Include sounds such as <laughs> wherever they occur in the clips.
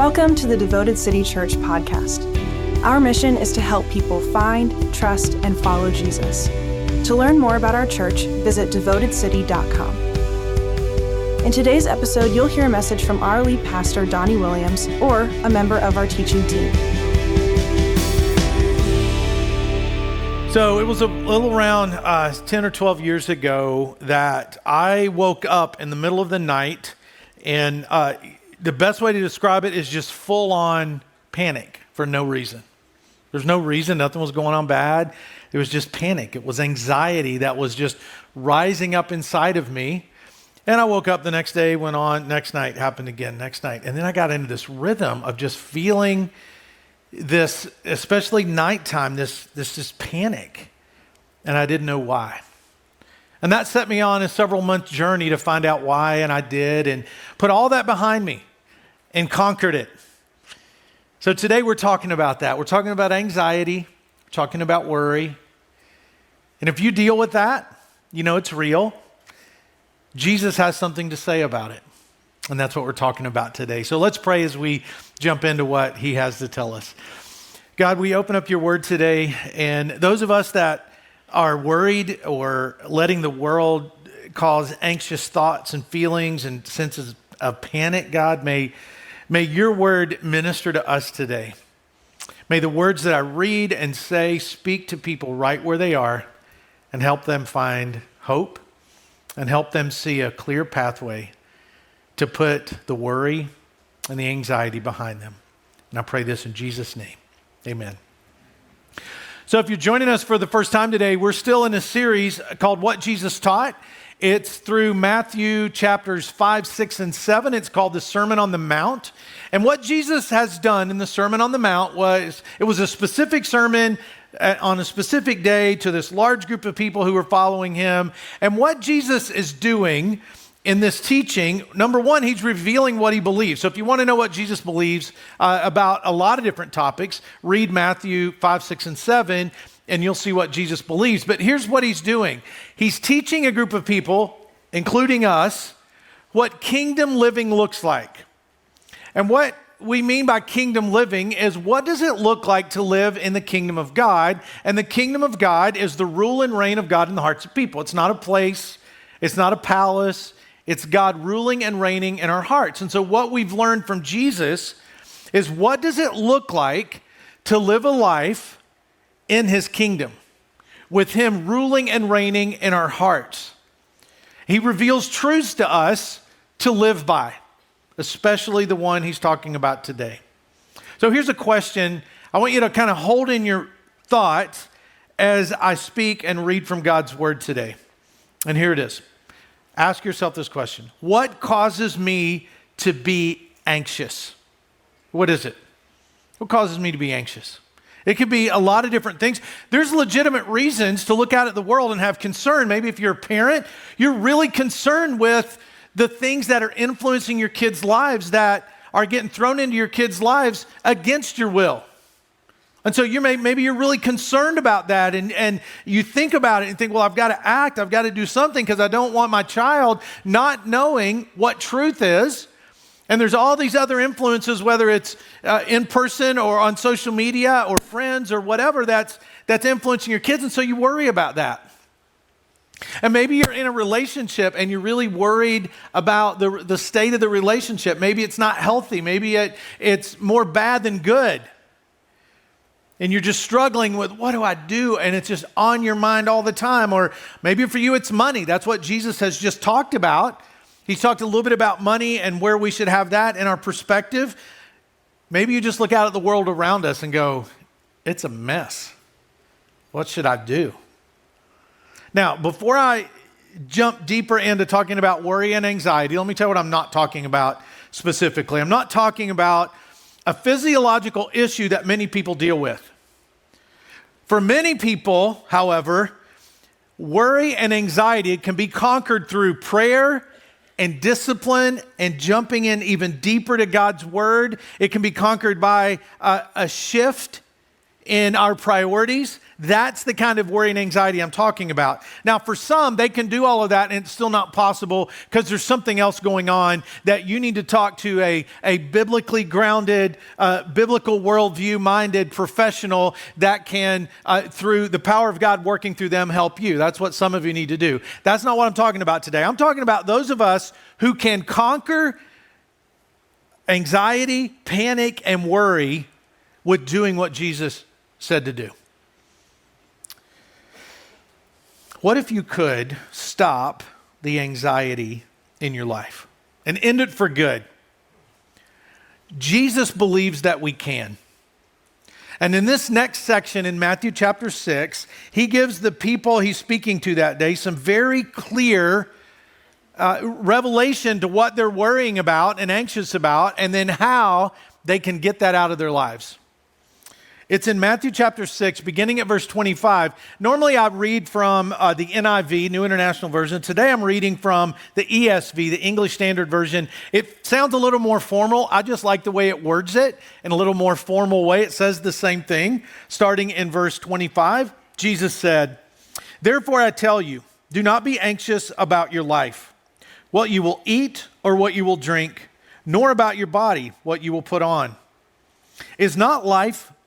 Welcome to the Devoted City Church podcast. Our mission is to help people find, trust, and follow Jesus. To learn more about our church, visit devotedcity.com. In today's episode, you'll hear a message from our lead pastor, Donnie Williams, or a member of our teaching team. So it was a little around uh, 10 or 12 years ago that I woke up in the middle of the night, and uh, the best way to describe it is just full on panic for no reason. There's no reason, nothing was going on bad. It was just panic. It was anxiety that was just rising up inside of me. And I woke up the next day, went on, next night happened again, next night. And then I got into this rhythm of just feeling this, especially nighttime, this, this, this panic. And I didn't know why. And that set me on a several month journey to find out why, and I did, and put all that behind me and conquered it. So today we're talking about that. We're talking about anxiety, talking about worry. And if you deal with that, you know it's real. Jesus has something to say about it. And that's what we're talking about today. So let's pray as we jump into what he has to tell us. God, we open up your word today, and those of us that are worried or letting the world cause anxious thoughts and feelings and senses of panic, God, may, may your word minister to us today. May the words that I read and say speak to people right where they are and help them find hope and help them see a clear pathway to put the worry and the anxiety behind them. And I pray this in Jesus' name. Amen. So, if you're joining us for the first time today, we're still in a series called What Jesus Taught. It's through Matthew chapters 5, 6, and 7. It's called the Sermon on the Mount. And what Jesus has done in the Sermon on the Mount was it was a specific sermon uh, on a specific day to this large group of people who were following him. And what Jesus is doing in this teaching, number one, he's revealing what he believes. So if you want to know what Jesus believes uh, about a lot of different topics, read Matthew 5, 6, and 7, and you'll see what Jesus believes. But here's what he's doing he's teaching a group of people, including us, what kingdom living looks like. And what we mean by kingdom living is what does it look like to live in the kingdom of God? And the kingdom of God is the rule and reign of God in the hearts of people. It's not a place, it's not a palace, it's God ruling and reigning in our hearts. And so, what we've learned from Jesus is what does it look like to live a life in his kingdom with him ruling and reigning in our hearts? He reveals truths to us to live by, especially the one he's talking about today. So, here's a question I want you to kind of hold in your thoughts as I speak and read from God's word today. And here it is. Ask yourself this question What causes me to be anxious? What is it? What causes me to be anxious? It could be a lot of different things. There's legitimate reasons to look out at the world and have concern. Maybe if you're a parent, you're really concerned with the things that are influencing your kids' lives that are getting thrown into your kids' lives against your will. And so you may, maybe you're really concerned about that and, and you think about it and think, well, I've got to act, I've got to do something because I don't want my child not knowing what truth is. And there's all these other influences, whether it's uh, in person or on social media or friends or whatever, that's, that's influencing your kids. And so you worry about that. And maybe you're in a relationship and you're really worried about the, the state of the relationship. Maybe it's not healthy. Maybe it, it's more bad than good and you're just struggling with what do I do? And it's just on your mind all the time. Or maybe for you, it's money. That's what Jesus has just talked about. He's talked a little bit about money and where we should have that in our perspective. Maybe you just look out at the world around us and go, it's a mess. What should I do? Now, before I jump deeper into talking about worry and anxiety, let me tell you what I'm not talking about specifically. I'm not talking about a physiological issue that many people deal with. For many people, however, worry and anxiety can be conquered through prayer and discipline and jumping in even deeper to God's word. It can be conquered by a, a shift in our priorities, that's the kind of worry and anxiety I'm talking about. Now, for some, they can do all of that and it's still not possible because there's something else going on that you need to talk to a, a biblically grounded, uh, biblical worldview minded professional that can, uh, through the power of God working through them, help you. That's what some of you need to do. That's not what I'm talking about today. I'm talking about those of us who can conquer anxiety, panic, and worry with doing what Jesus said to do. What if you could stop the anxiety in your life and end it for good? Jesus believes that we can. And in this next section in Matthew chapter 6, he gives the people he's speaking to that day some very clear uh, revelation to what they're worrying about and anxious about, and then how they can get that out of their lives. It's in Matthew chapter 6, beginning at verse 25. Normally I read from uh, the NIV, New International Version. Today I'm reading from the ESV, the English Standard Version. It sounds a little more formal. I just like the way it words it in a little more formal way. It says the same thing. Starting in verse 25, Jesus said, Therefore I tell you, do not be anxious about your life, what you will eat or what you will drink, nor about your body, what you will put on. Is not life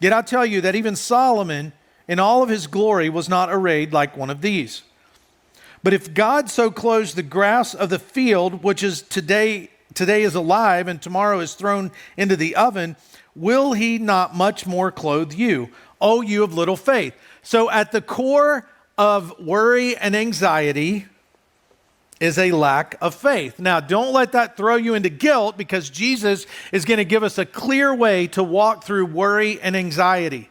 Yet I tell you that even Solomon, in all of his glory, was not arrayed like one of these. But if God so clothes the grass of the field, which is today, today is alive and tomorrow is thrown into the oven, will he not much more clothe you, O you of little faith? So at the core of worry and anxiety is a lack of faith. Now, don't let that throw you into guilt because Jesus is going to give us a clear way to walk through worry and anxiety.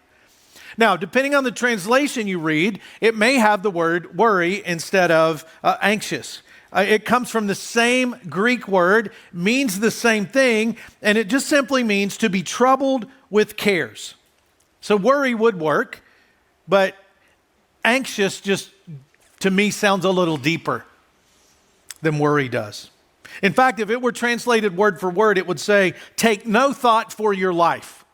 Now, depending on the translation you read, it may have the word worry instead of uh, anxious. Uh, it comes from the same Greek word, means the same thing, and it just simply means to be troubled with cares. So, worry would work, but anxious just to me sounds a little deeper than worry does. In fact, if it were translated word for word, it would say, Take no thought for your life.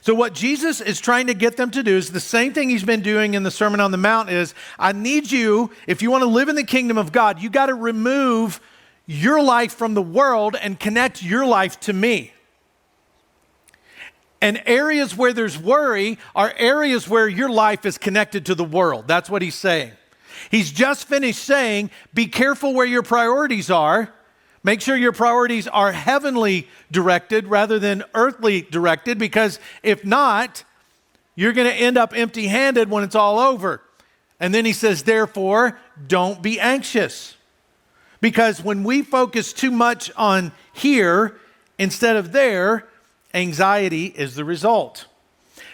So, what Jesus is trying to get them to do is the same thing he's been doing in the Sermon on the Mount is I need you, if you want to live in the kingdom of God, you got to remove your life from the world and connect your life to me. And areas where there's worry are areas where your life is connected to the world. That's what he's saying. He's just finished saying, Be careful where your priorities are. Make sure your priorities are heavenly directed rather than earthly directed, because if not, you're going to end up empty handed when it's all over. And then he says, Therefore, don't be anxious. Because when we focus too much on here instead of there, anxiety is the result.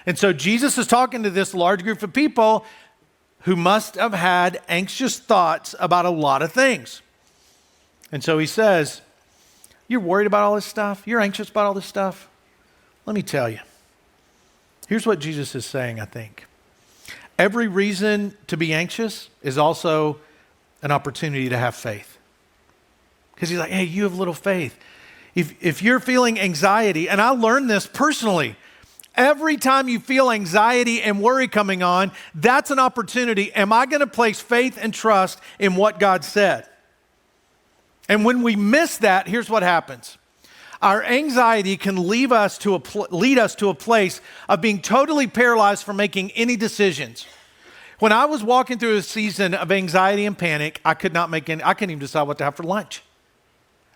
And so Jesus is talking to this large group of people who must have had anxious thoughts about a lot of things. And so he says, You're worried about all this stuff? You're anxious about all this stuff? Let me tell you. Here's what Jesus is saying, I think. Every reason to be anxious is also an opportunity to have faith. Because he's like, hey, you have little faith. If, if you're feeling anxiety, and I learned this personally Every time you feel anxiety and worry coming on, that's an opportunity. Am I going to place faith and trust in what God said? And when we miss that, here's what happens. Our anxiety can leave us to pl- lead us to a place of being totally paralyzed from making any decisions. When I was walking through a season of anxiety and panic, I could not make any, I couldn't even decide what to have for lunch.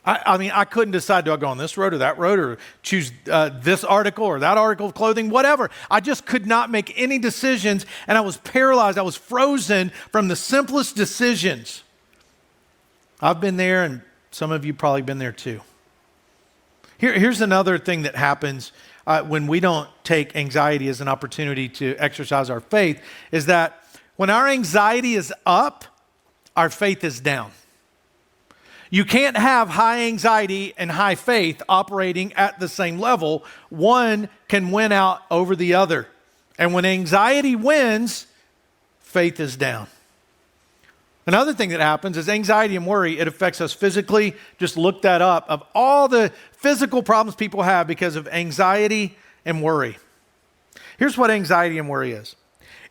I, I, mean, I couldn't decide do I go on this road or that road or choose uh, this article or that article of clothing, whatever. I just could not make any decisions and I was paralyzed. I was frozen from the simplest decisions. I've been there and some of you probably been there too. Here, here's another thing that happens uh, when we don't take anxiety as an opportunity to exercise our faith is that when our anxiety is up, our faith is down. You can't have high anxiety and high faith operating at the same level. One can win out over the other. And when anxiety wins, faith is down. Another thing that happens is anxiety and worry, it affects us physically. Just look that up of all the physical problems people have because of anxiety and worry. Here's what anxiety and worry is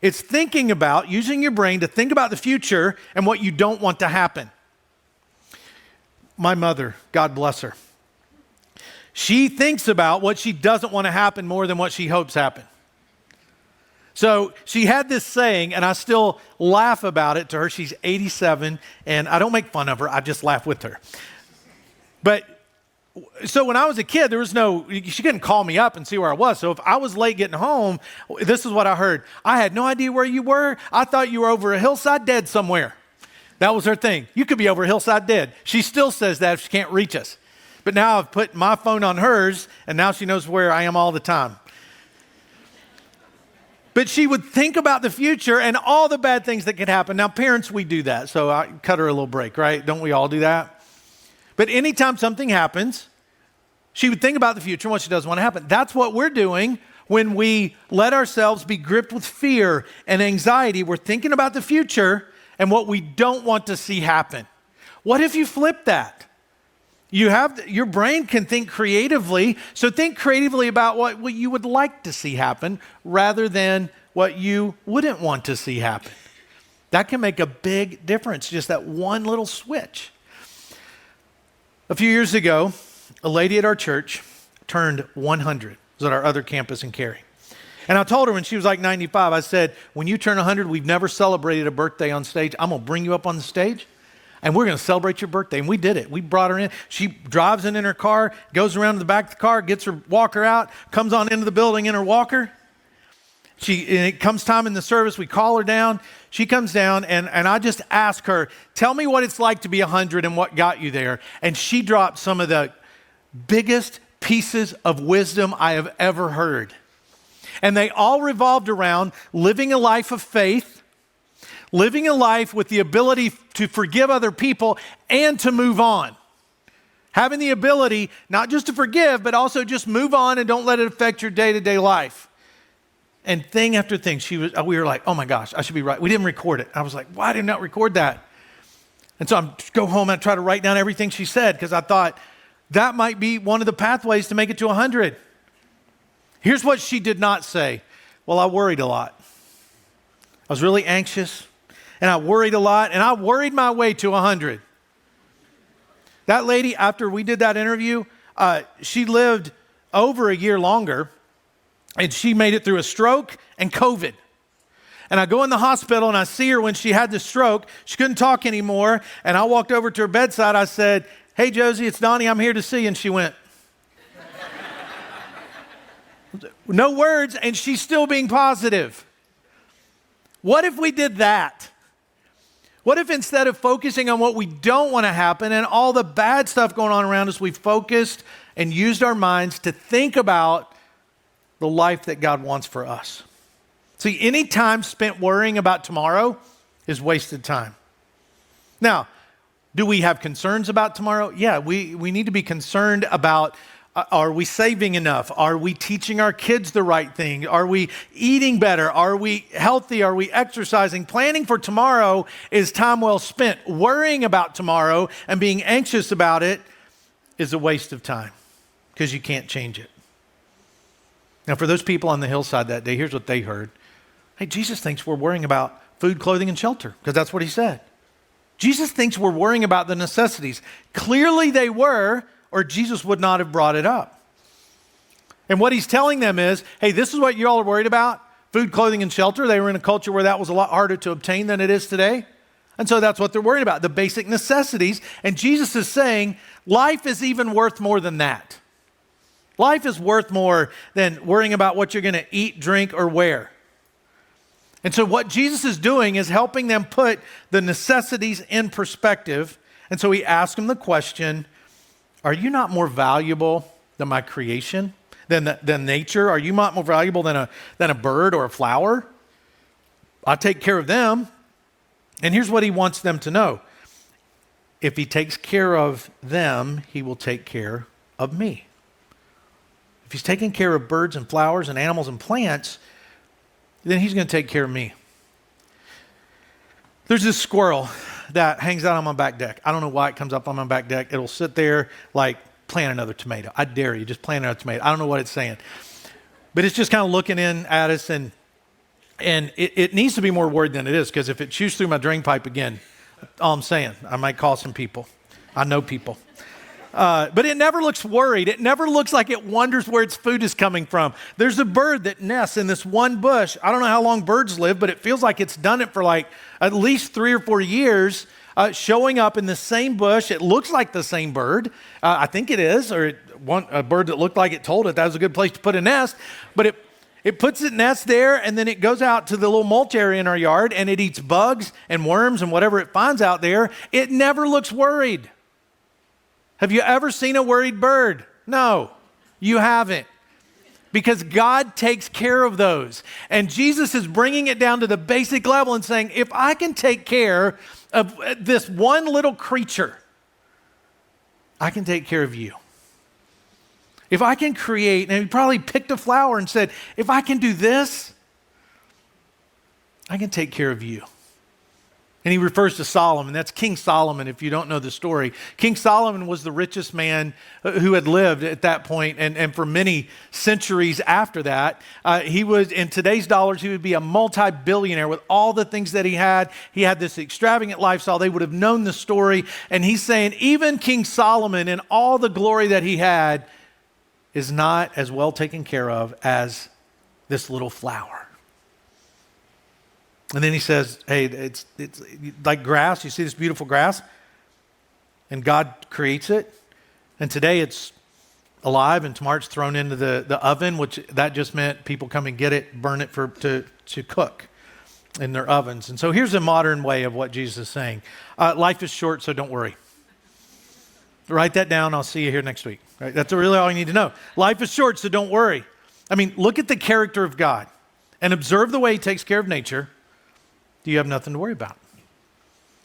it's thinking about, using your brain to think about the future and what you don't want to happen. My mother, God bless her, she thinks about what she doesn't want to happen more than what she hopes happen. So she had this saying, and I still laugh about it to her. She's 87, and I don't make fun of her, I just laugh with her. But so when I was a kid, there was no, she couldn't call me up and see where I was. So if I was late getting home, this is what I heard. I had no idea where you were. I thought you were over a hillside dead somewhere. That was her thing. You could be over hillside dead. She still says that if she can't reach us. But now I've put my phone on hers, and now she knows where I am all the time. But she would think about the future and all the bad things that could happen. Now, parents, we do that. So I cut her a little break, right? Don't we all do that? But anytime something happens, she would think about the future and what she doesn't want to happen. That's what we're doing when we let ourselves be gripped with fear and anxiety. We're thinking about the future and what we don't want to see happen. What if you flip that? You have your brain can think creatively, so think creatively about what, what you would like to see happen rather than what you wouldn't want to see happen. That can make a big difference, just that one little switch. A few years ago, a lady at our church turned 100. It was at our other campus in Cary. And I told her when she was like 95, I said, When you turn 100, we've never celebrated a birthday on stage. I'm going to bring you up on the stage and we're going to celebrate your birthday. And we did it. We brought her in. She drives in in her car, goes around to the back of the car, gets her walker out, comes on into the building in her walker. She, it comes time in the service, we call her down. She comes down, and, and I just ask her, Tell me what it's like to be 100 and what got you there. And she dropped some of the biggest pieces of wisdom I have ever heard. And they all revolved around living a life of faith living a life with the ability to forgive other people and to move on. Having the ability not just to forgive, but also just move on and don't let it affect your day to day life. And thing after thing, she was, we were like, oh my gosh, I should be right. We didn't record it. I was like, why did not record that? And so I go home and I try to write down everything she said because I thought that might be one of the pathways to make it to 100. Here's what she did not say. Well, I worried a lot. I was really anxious and I worried a lot, and I worried my way to 100. That lady, after we did that interview, uh, she lived over a year longer, and she made it through a stroke and COVID. And I go in the hospital and I see her when she had the stroke. She couldn't talk anymore. And I walked over to her bedside. I said, Hey, Josie, it's Donnie. I'm here to see you. And she went, No words, and she's still being positive. What if we did that? What if instead of focusing on what we don't want to happen and all the bad stuff going on around us, we focused and used our minds to think about the life that God wants for us? See, any time spent worrying about tomorrow is wasted time. Now, do we have concerns about tomorrow? Yeah, we, we need to be concerned about Uh, are we saving enough? Are we teaching our kids the right thing? Are we eating better? Are we healthy? Are we exercising? Planning for tomorrow is time well spent. Worrying about tomorrow and being anxious about it is a waste of time because you can't change it. Now, for those people on the hillside that day, here's what they heard Hey, Jesus thinks we're worrying about food, clothing, and shelter because that's what he said. Jesus thinks we're worrying about the necessities. Clearly, they were or Jesus would not have brought it up. And what he's telling them is hey, this is what you all are worried about food, clothing, and shelter. They were in a culture where that was a lot harder to obtain than it is today. And so that's what they're worried about the basic necessities. And Jesus is saying life is even worth more than that. Life is worth more than worrying about what you're going to eat, drink, or wear. And so, what Jesus is doing is helping them put the necessities in perspective. And so, he asks them the question are you not more valuable than my creation, than, the, than nature? Are you not more valuable than a, than a bird or a flower? I take care of them. And here's what he wants them to know if he takes care of them, he will take care of me. If he's taking care of birds and flowers and animals and plants, then he's going to take care of me. There's this squirrel that hangs out on my back deck. I don't know why it comes up on my back deck. It'll sit there like plant another tomato. I dare you, just plant another tomato. I don't know what it's saying. But it's just kind of looking in at us and and it, it needs to be more worried than it is because if it chews through my drain pipe again, all I'm saying, I might call some people. I know people. Uh, but it never looks worried. It never looks like it wonders where its food is coming from. There's a bird that nests in this one bush. I don't know how long birds live, but it feels like it's done it for like at least three or four years, uh, showing up in the same bush. It looks like the same bird. Uh, I think it is, or it, one, a bird that looked like it told it that was a good place to put a nest. But it it puts its nest there and then it goes out to the little mulch area in our yard and it eats bugs and worms and whatever it finds out there. It never looks worried. Have you ever seen a worried bird? No, you haven't. Because God takes care of those. And Jesus is bringing it down to the basic level and saying, if I can take care of this one little creature, I can take care of you. If I can create, and he probably picked a flower and said, if I can do this, I can take care of you. And he refers to Solomon. That's King Solomon, if you don't know the story. King Solomon was the richest man uh, who had lived at that point, and, and for many centuries after that. Uh, he was, in today's dollars, he would be a multi billionaire with all the things that he had. He had this extravagant lifestyle. They would have known the story. And he's saying, even King Solomon, in all the glory that he had, is not as well taken care of as this little flower. And then he says, Hey, it's, it's like grass. You see this beautiful grass? And God creates it. And today it's alive, and tomorrow it's thrown into the, the oven, which that just meant people come and get it, burn it for, to, to cook in their ovens. And so here's a modern way of what Jesus is saying uh, Life is short, so don't worry. Write that down. I'll see you here next week. Right? That's really all you need to know. Life is short, so don't worry. I mean, look at the character of God and observe the way He takes care of nature. Do you have nothing to worry about?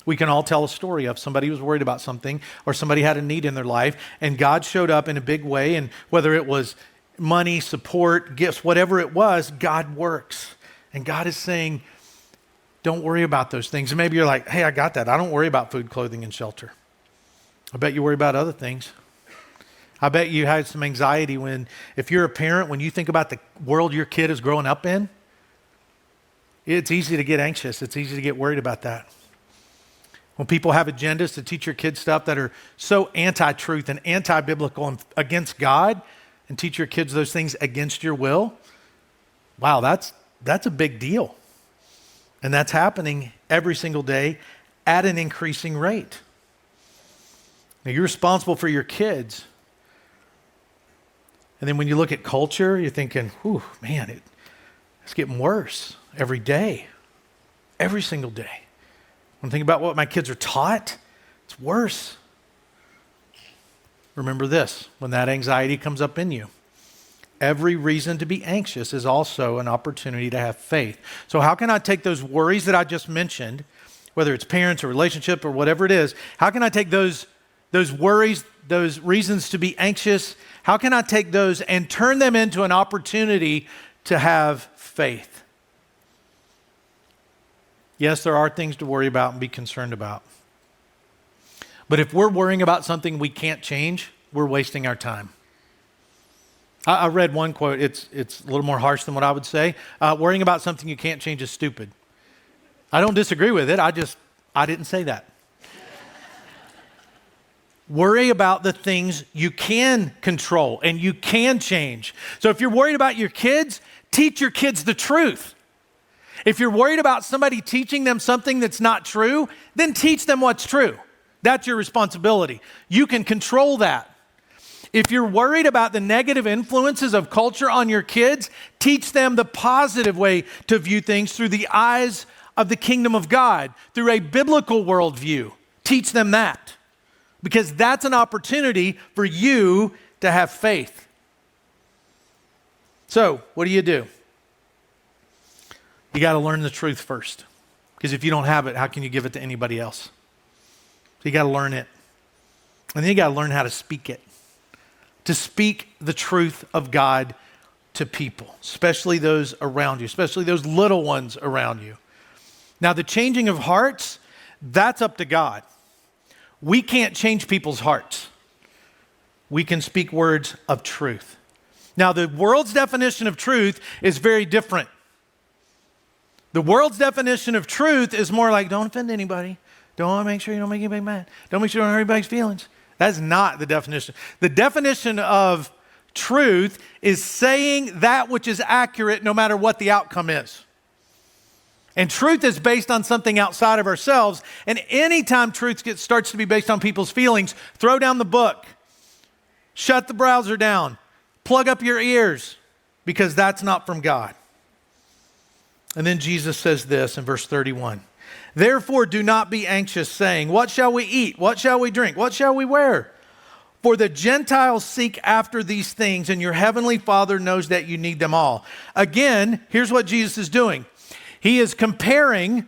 We can all tell a story of somebody who was worried about something or somebody had a need in their life, and God showed up in a big way. And whether it was money, support, gifts, whatever it was, God works. And God is saying, don't worry about those things. And maybe you're like, hey, I got that. I don't worry about food, clothing, and shelter. I bet you worry about other things. I bet you had some anxiety when, if you're a parent, when you think about the world your kid is growing up in, it's easy to get anxious. It's easy to get worried about that. When people have agendas to teach your kids stuff that are so anti truth and anti biblical and against God, and teach your kids those things against your will, wow, that's, that's a big deal. And that's happening every single day at an increasing rate. Now, you're responsible for your kids. And then when you look at culture, you're thinking, whew, man, it, it's getting worse every day, every single day. When I think about what my kids are taught, it's worse. Remember this when that anxiety comes up in you. Every reason to be anxious is also an opportunity to have faith. So, how can I take those worries that I just mentioned, whether it's parents or relationship or whatever it is, how can I take those, those worries, those reasons to be anxious, how can I take those and turn them into an opportunity to have faith? Yes, there are things to worry about and be concerned about. But if we're worrying about something we can't change, we're wasting our time. I, I read one quote, it's, it's a little more harsh than what I would say. Uh, worrying about something you can't change is stupid. I don't disagree with it, I just, I didn't say that. <laughs> Worry about the things you can control and you can change. So if you're worried about your kids, teach your kids the truth. If you're worried about somebody teaching them something that's not true, then teach them what's true. That's your responsibility. You can control that. If you're worried about the negative influences of culture on your kids, teach them the positive way to view things through the eyes of the kingdom of God, through a biblical worldview. Teach them that because that's an opportunity for you to have faith. So, what do you do? You got to learn the truth first. Because if you don't have it, how can you give it to anybody else? So you got to learn it. And then you got to learn how to speak it. To speak the truth of God to people, especially those around you, especially those little ones around you. Now, the changing of hearts, that's up to God. We can't change people's hearts. We can speak words of truth. Now, the world's definition of truth is very different. The world's definition of truth is more like don't offend anybody. Don't make sure you don't make anybody mad. Don't make sure you don't hurt anybody's feelings. That's not the definition. The definition of truth is saying that which is accurate no matter what the outcome is. And truth is based on something outside of ourselves. And anytime truth gets, starts to be based on people's feelings, throw down the book, shut the browser down, plug up your ears, because that's not from God. And then Jesus says this in verse 31 Therefore, do not be anxious, saying, What shall we eat? What shall we drink? What shall we wear? For the Gentiles seek after these things, and your heavenly Father knows that you need them all. Again, here's what Jesus is doing He is comparing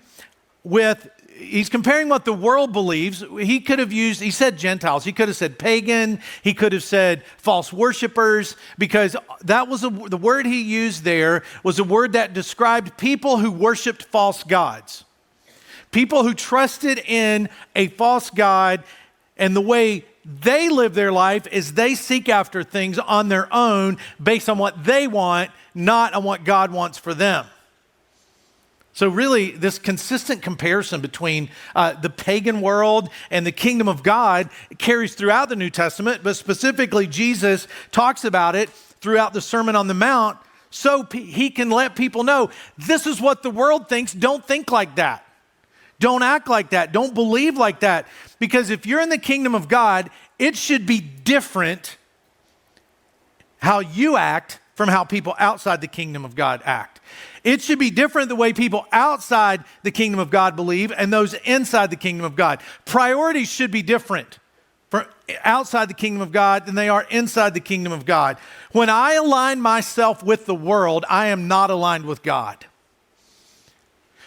with he's comparing what the world believes. He could have used, he said Gentiles, he could have said pagan, he could have said false worshipers, because that was a, the word he used there was a word that described people who worshiped false gods. People who trusted in a false God and the way they live their life is they seek after things on their own based on what they want, not on what God wants for them. So, really, this consistent comparison between uh, the pagan world and the kingdom of God carries throughout the New Testament, but specifically, Jesus talks about it throughout the Sermon on the Mount so he can let people know this is what the world thinks. Don't think like that. Don't act like that. Don't believe like that. Because if you're in the kingdom of God, it should be different how you act from how people outside the kingdom of God act. It should be different the way people outside the kingdom of God believe and those inside the kingdom of God. Priorities should be different for outside the kingdom of God than they are inside the kingdom of God. When I align myself with the world, I am not aligned with God.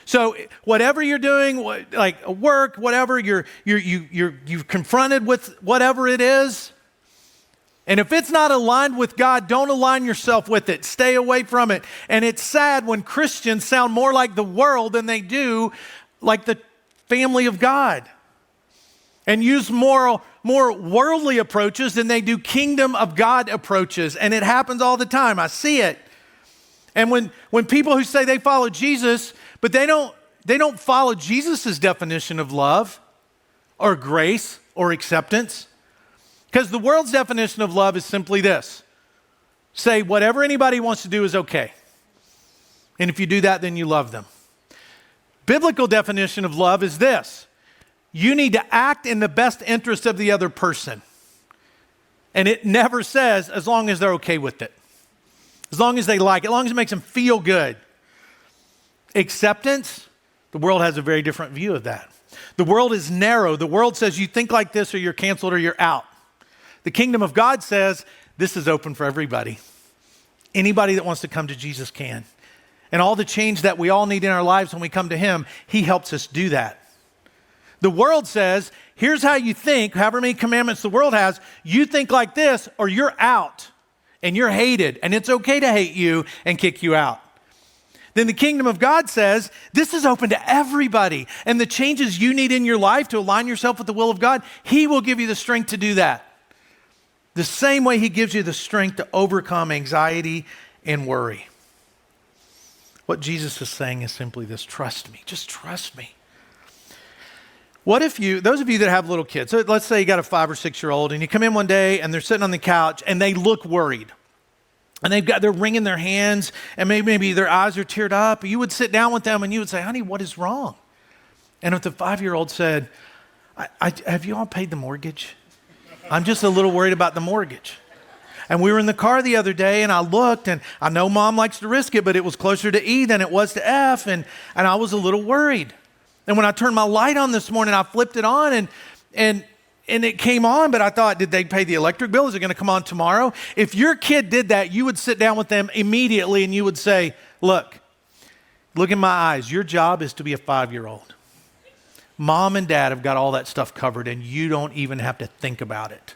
So whatever you're doing, like work, whatever you're, you're, you, you're, you've confronted with whatever it is, and if it's not aligned with God, don't align yourself with it. Stay away from it. And it's sad when Christians sound more like the world than they do like the family of God and use more, more worldly approaches than they do kingdom of God approaches. And it happens all the time. I see it. And when, when people who say they follow Jesus, but they don't, they don't follow Jesus' definition of love or grace or acceptance, because the world's definition of love is simply this say, whatever anybody wants to do is okay. And if you do that, then you love them. Biblical definition of love is this you need to act in the best interest of the other person. And it never says as long as they're okay with it, as long as they like it, as long as it makes them feel good. Acceptance, the world has a very different view of that. The world is narrow. The world says you think like this or you're canceled or you're out. The kingdom of God says this is open for everybody. Anybody that wants to come to Jesus can. And all the change that we all need in our lives when we come to Him, He helps us do that. The world says, here's how you think, however many commandments the world has, you think like this or you're out and you're hated, and it's okay to hate you and kick you out. Then the kingdom of God says, this is open to everybody. And the changes you need in your life to align yourself with the will of God, He will give you the strength to do that. The same way He gives you the strength to overcome anxiety and worry. What Jesus is saying is simply this trust me, just trust me. What if you, those of you that have little kids, so let's say you got a five or six year old and you come in one day and they're sitting on the couch and they look worried. And they've got, they're wringing their hands and maybe, maybe their eyes are teared up. You would sit down with them and you would say, honey, what is wrong? And if the five year old said, I, I, have you all paid the mortgage? I'm just a little worried about the mortgage. And we were in the car the other day and I looked and I know mom likes to risk it, but it was closer to E than it was to F. And, and I was a little worried. And when I turned my light on this morning, I flipped it on and, and, and it came on, but I thought, did they pay the electric bill? Is it going to come on tomorrow? If your kid did that, you would sit down with them immediately and you would say, Look, look in my eyes. Your job is to be a five year old. Mom and dad have got all that stuff covered, and you don't even have to think about it.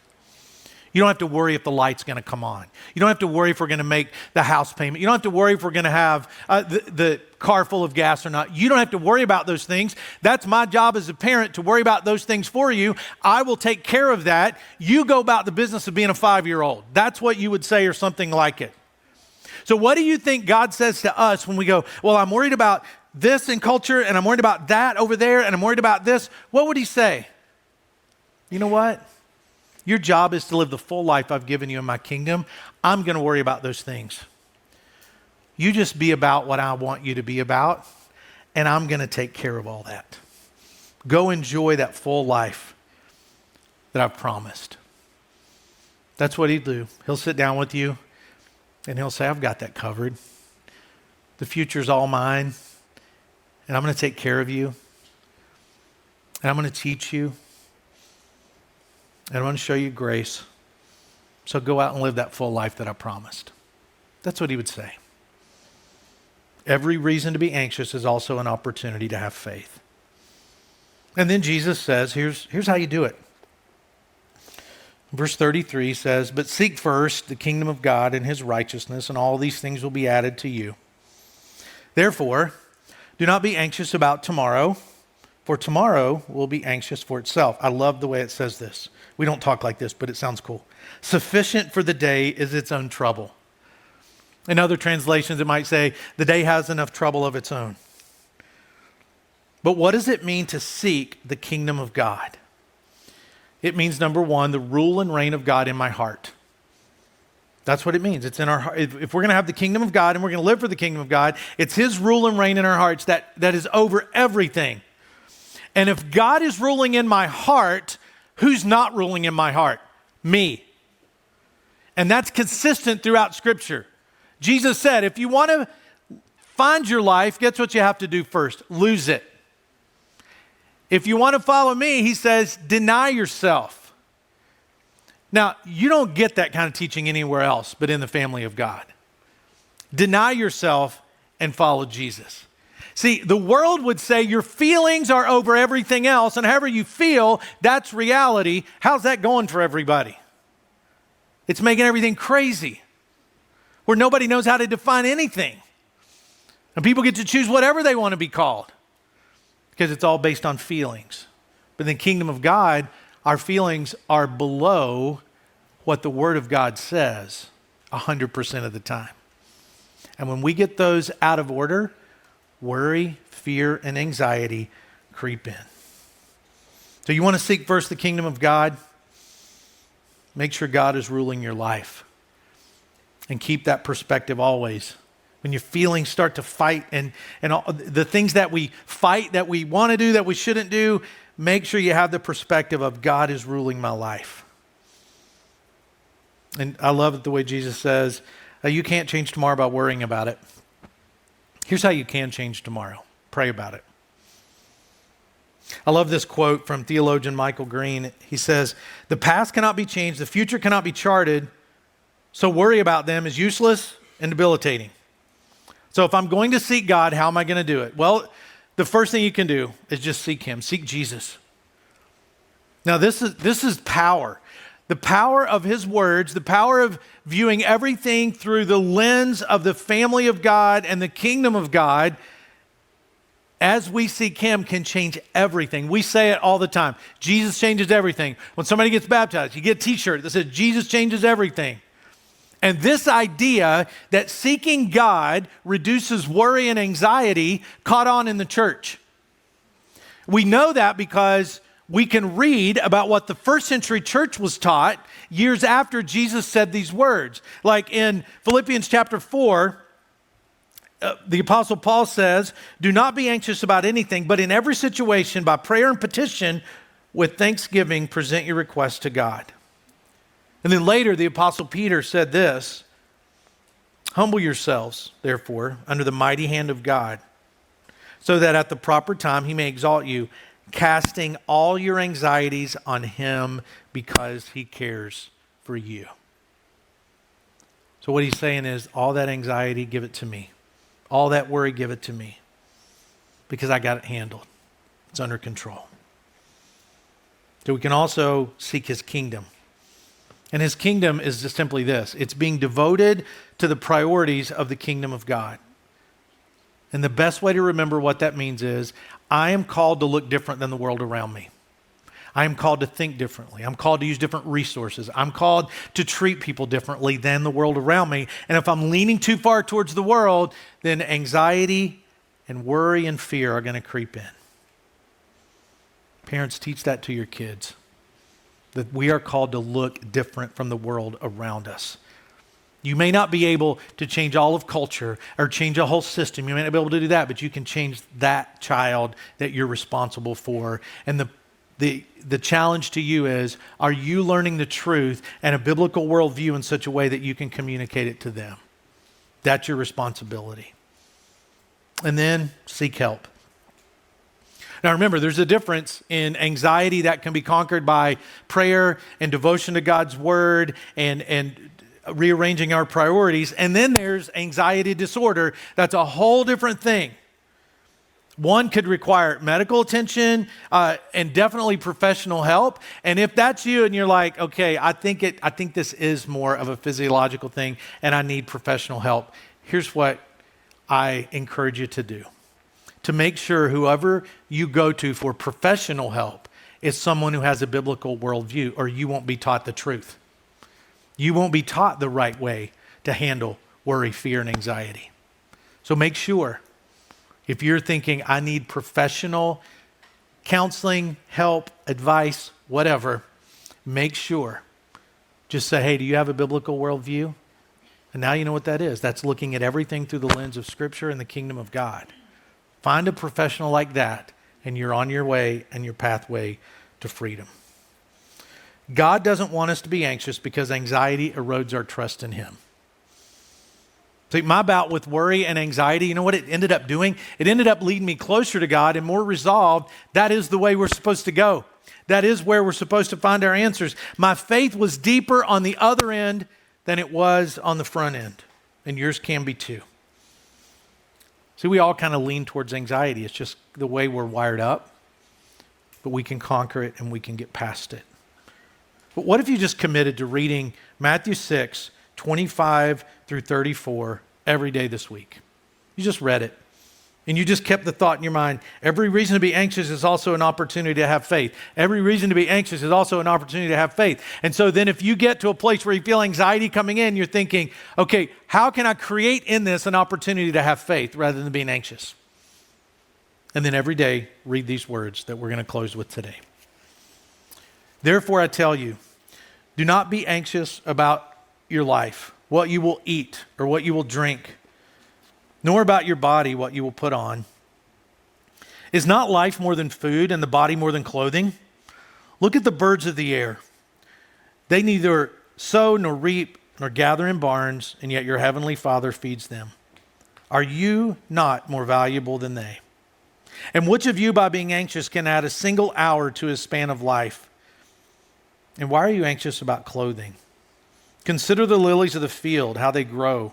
You don't have to worry if the light's going to come on. You don't have to worry if we're going to make the house payment. You don't have to worry if we're going to have uh, the, the car full of gas or not. You don't have to worry about those things. That's my job as a parent to worry about those things for you. I will take care of that. You go about the business of being a five year old. That's what you would say, or something like it. So, what do you think God says to us when we go, Well, I'm worried about this in culture, and I'm worried about that over there, and I'm worried about this? What would He say? You know what? Your job is to live the full life I've given you in my kingdom. I'm going to worry about those things. You just be about what I want you to be about, and I'm going to take care of all that. Go enjoy that full life that I've promised. That's what he'd do. He'll sit down with you and he'll say, I've got that covered. The future's all mine, and I'm going to take care of you, and I'm going to teach you. And I'm going to show you grace. So go out and live that full life that I promised. That's what he would say. Every reason to be anxious is also an opportunity to have faith. And then Jesus says, here's, here's how you do it. Verse 33 says, But seek first the kingdom of God and his righteousness, and all these things will be added to you. Therefore, do not be anxious about tomorrow, for tomorrow will be anxious for itself. I love the way it says this. We don't talk like this, but it sounds cool. Sufficient for the day is its own trouble. In other translations, it might say, the day has enough trouble of its own. But what does it mean to seek the kingdom of God? It means, number one, the rule and reign of God in my heart. That's what it means. It's in our heart. If we're going to have the kingdom of God and we're going to live for the kingdom of God, it's His rule and reign in our hearts that, that is over everything. And if God is ruling in my heart, Who's not ruling in my heart? Me. And that's consistent throughout Scripture. Jesus said, if you want to find your life, guess what you have to do first? Lose it. If you want to follow me, he says, deny yourself. Now, you don't get that kind of teaching anywhere else but in the family of God. Deny yourself and follow Jesus. See, the world would say your feelings are over everything else, and however you feel, that's reality. How's that going for everybody? It's making everything crazy, where nobody knows how to define anything. And people get to choose whatever they want to be called because it's all based on feelings. But in the kingdom of God, our feelings are below what the Word of God says 100% of the time. And when we get those out of order, worry, fear, and anxiety creep in. So, you want to seek first the kingdom of God? Make sure God is ruling your life. And keep that perspective always. When your feelings start to fight and, and all, the things that we fight that we want to do that we shouldn't do, make sure you have the perspective of God is ruling my life. And I love it the way Jesus says, uh, You can't change tomorrow by worrying about it. Here's how you can change tomorrow pray about it. I love this quote from theologian Michael Green. He says, The past cannot be changed, the future cannot be charted, so worry about them is useless and debilitating. So if I'm going to seek God, how am I going to do it? Well, the first thing you can do is just seek Him, seek Jesus. Now, this is, this is power the power of his words, the power of viewing everything through the lens of the family of God and the kingdom of God, as we seek him, can change everything. We say it all the time Jesus changes everything. When somebody gets baptized, you get a t shirt that says, Jesus changes everything. And this idea that seeking God reduces worry and anxiety caught on in the church. We know that because we can read about what the first century church was taught years after Jesus said these words. Like in Philippians chapter 4, uh, the Apostle Paul says, Do not be anxious about anything, but in every situation, by prayer and petition, with thanksgiving, present your requests to God. And then later, the Apostle Peter said this Humble yourselves, therefore, under the mighty hand of God, so that at the proper time he may exalt you casting all your anxieties on Him because He cares for you. So, what He's saying is, all that anxiety, give it to me. All that worry, give it to me because I got it handled. It's under control. So, we can also seek His kingdom. And His kingdom is just simply this it's being devoted to the priorities of the kingdom of God. And the best way to remember what that means is I am called to look different than the world around me. I am called to think differently. I'm called to use different resources. I'm called to treat people differently than the world around me. And if I'm leaning too far towards the world, then anxiety and worry and fear are going to creep in. Parents, teach that to your kids that we are called to look different from the world around us. You may not be able to change all of culture or change a whole system. You may not be able to do that, but you can change that child that you're responsible for. And the, the, the challenge to you is are you learning the truth and a biblical worldview in such a way that you can communicate it to them? That's your responsibility. And then seek help. Now, remember, there's a difference in anxiety that can be conquered by prayer and devotion to God's word and, and rearranging our priorities. And then there's anxiety disorder. That's a whole different thing. One could require medical attention uh, and definitely professional help. And if that's you and you're like, okay, I think it, I think this is more of a physiological thing, and I need professional help. Here's what I encourage you to do: to make sure whoever you go to for professional help is someone who has a biblical worldview, or you won't be taught the truth. You won't be taught the right way to handle worry, fear, and anxiety. So make sure if you're thinking, I need professional counseling, help, advice, whatever, make sure. Just say, hey, do you have a biblical worldview? And now you know what that is. That's looking at everything through the lens of Scripture and the kingdom of God. Find a professional like that, and you're on your way and your pathway to freedom. God doesn't want us to be anxious because anxiety erodes our trust in Him. See, my bout with worry and anxiety, you know what it ended up doing? It ended up leading me closer to God and more resolved. That is the way we're supposed to go. That is where we're supposed to find our answers. My faith was deeper on the other end than it was on the front end, and yours can be too. See, we all kind of lean towards anxiety. It's just the way we're wired up, but we can conquer it and we can get past it. But what if you just committed to reading Matthew 6, 25 through 34 every day this week? You just read it. And you just kept the thought in your mind every reason to be anxious is also an opportunity to have faith. Every reason to be anxious is also an opportunity to have faith. And so then, if you get to a place where you feel anxiety coming in, you're thinking, okay, how can I create in this an opportunity to have faith rather than being anxious? And then every day, read these words that we're going to close with today. Therefore, I tell you, do not be anxious about your life, what you will eat or what you will drink, nor about your body, what you will put on. Is not life more than food and the body more than clothing? Look at the birds of the air. They neither sow nor reap nor gather in barns, and yet your heavenly Father feeds them. Are you not more valuable than they? And which of you, by being anxious, can add a single hour to his span of life? And why are you anxious about clothing? Consider the lilies of the field, how they grow.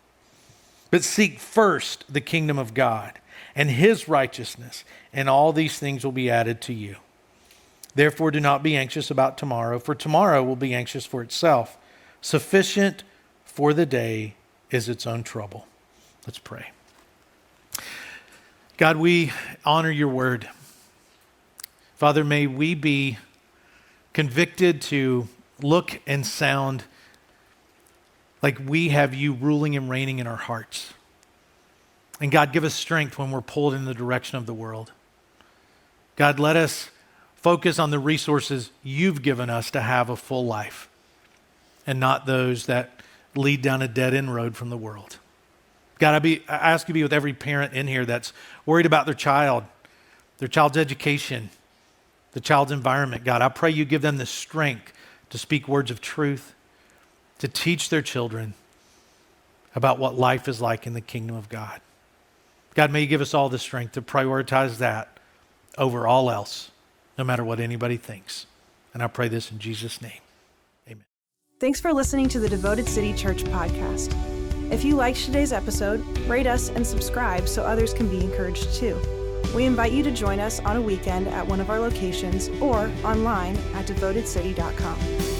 But seek first the kingdom of God and his righteousness, and all these things will be added to you. Therefore, do not be anxious about tomorrow, for tomorrow will be anxious for itself. Sufficient for the day is its own trouble. Let's pray. God, we honor your word. Father, may we be convicted to look and sound like we have you ruling and reigning in our hearts. And God, give us strength when we're pulled in the direction of the world. God, let us focus on the resources you've given us to have a full life and not those that lead down a dead end road from the world. God, I, be, I ask you to be with every parent in here that's worried about their child, their child's education, the child's environment. God, I pray you give them the strength to speak words of truth, to teach their children about what life is like in the kingdom of God. God, may you give us all the strength to prioritize that over all else, no matter what anybody thinks. And I pray this in Jesus' name. Amen. Thanks for listening to the Devoted City Church podcast. If you liked today's episode, rate us and subscribe so others can be encouraged too. We invite you to join us on a weekend at one of our locations or online at devotedcity.com.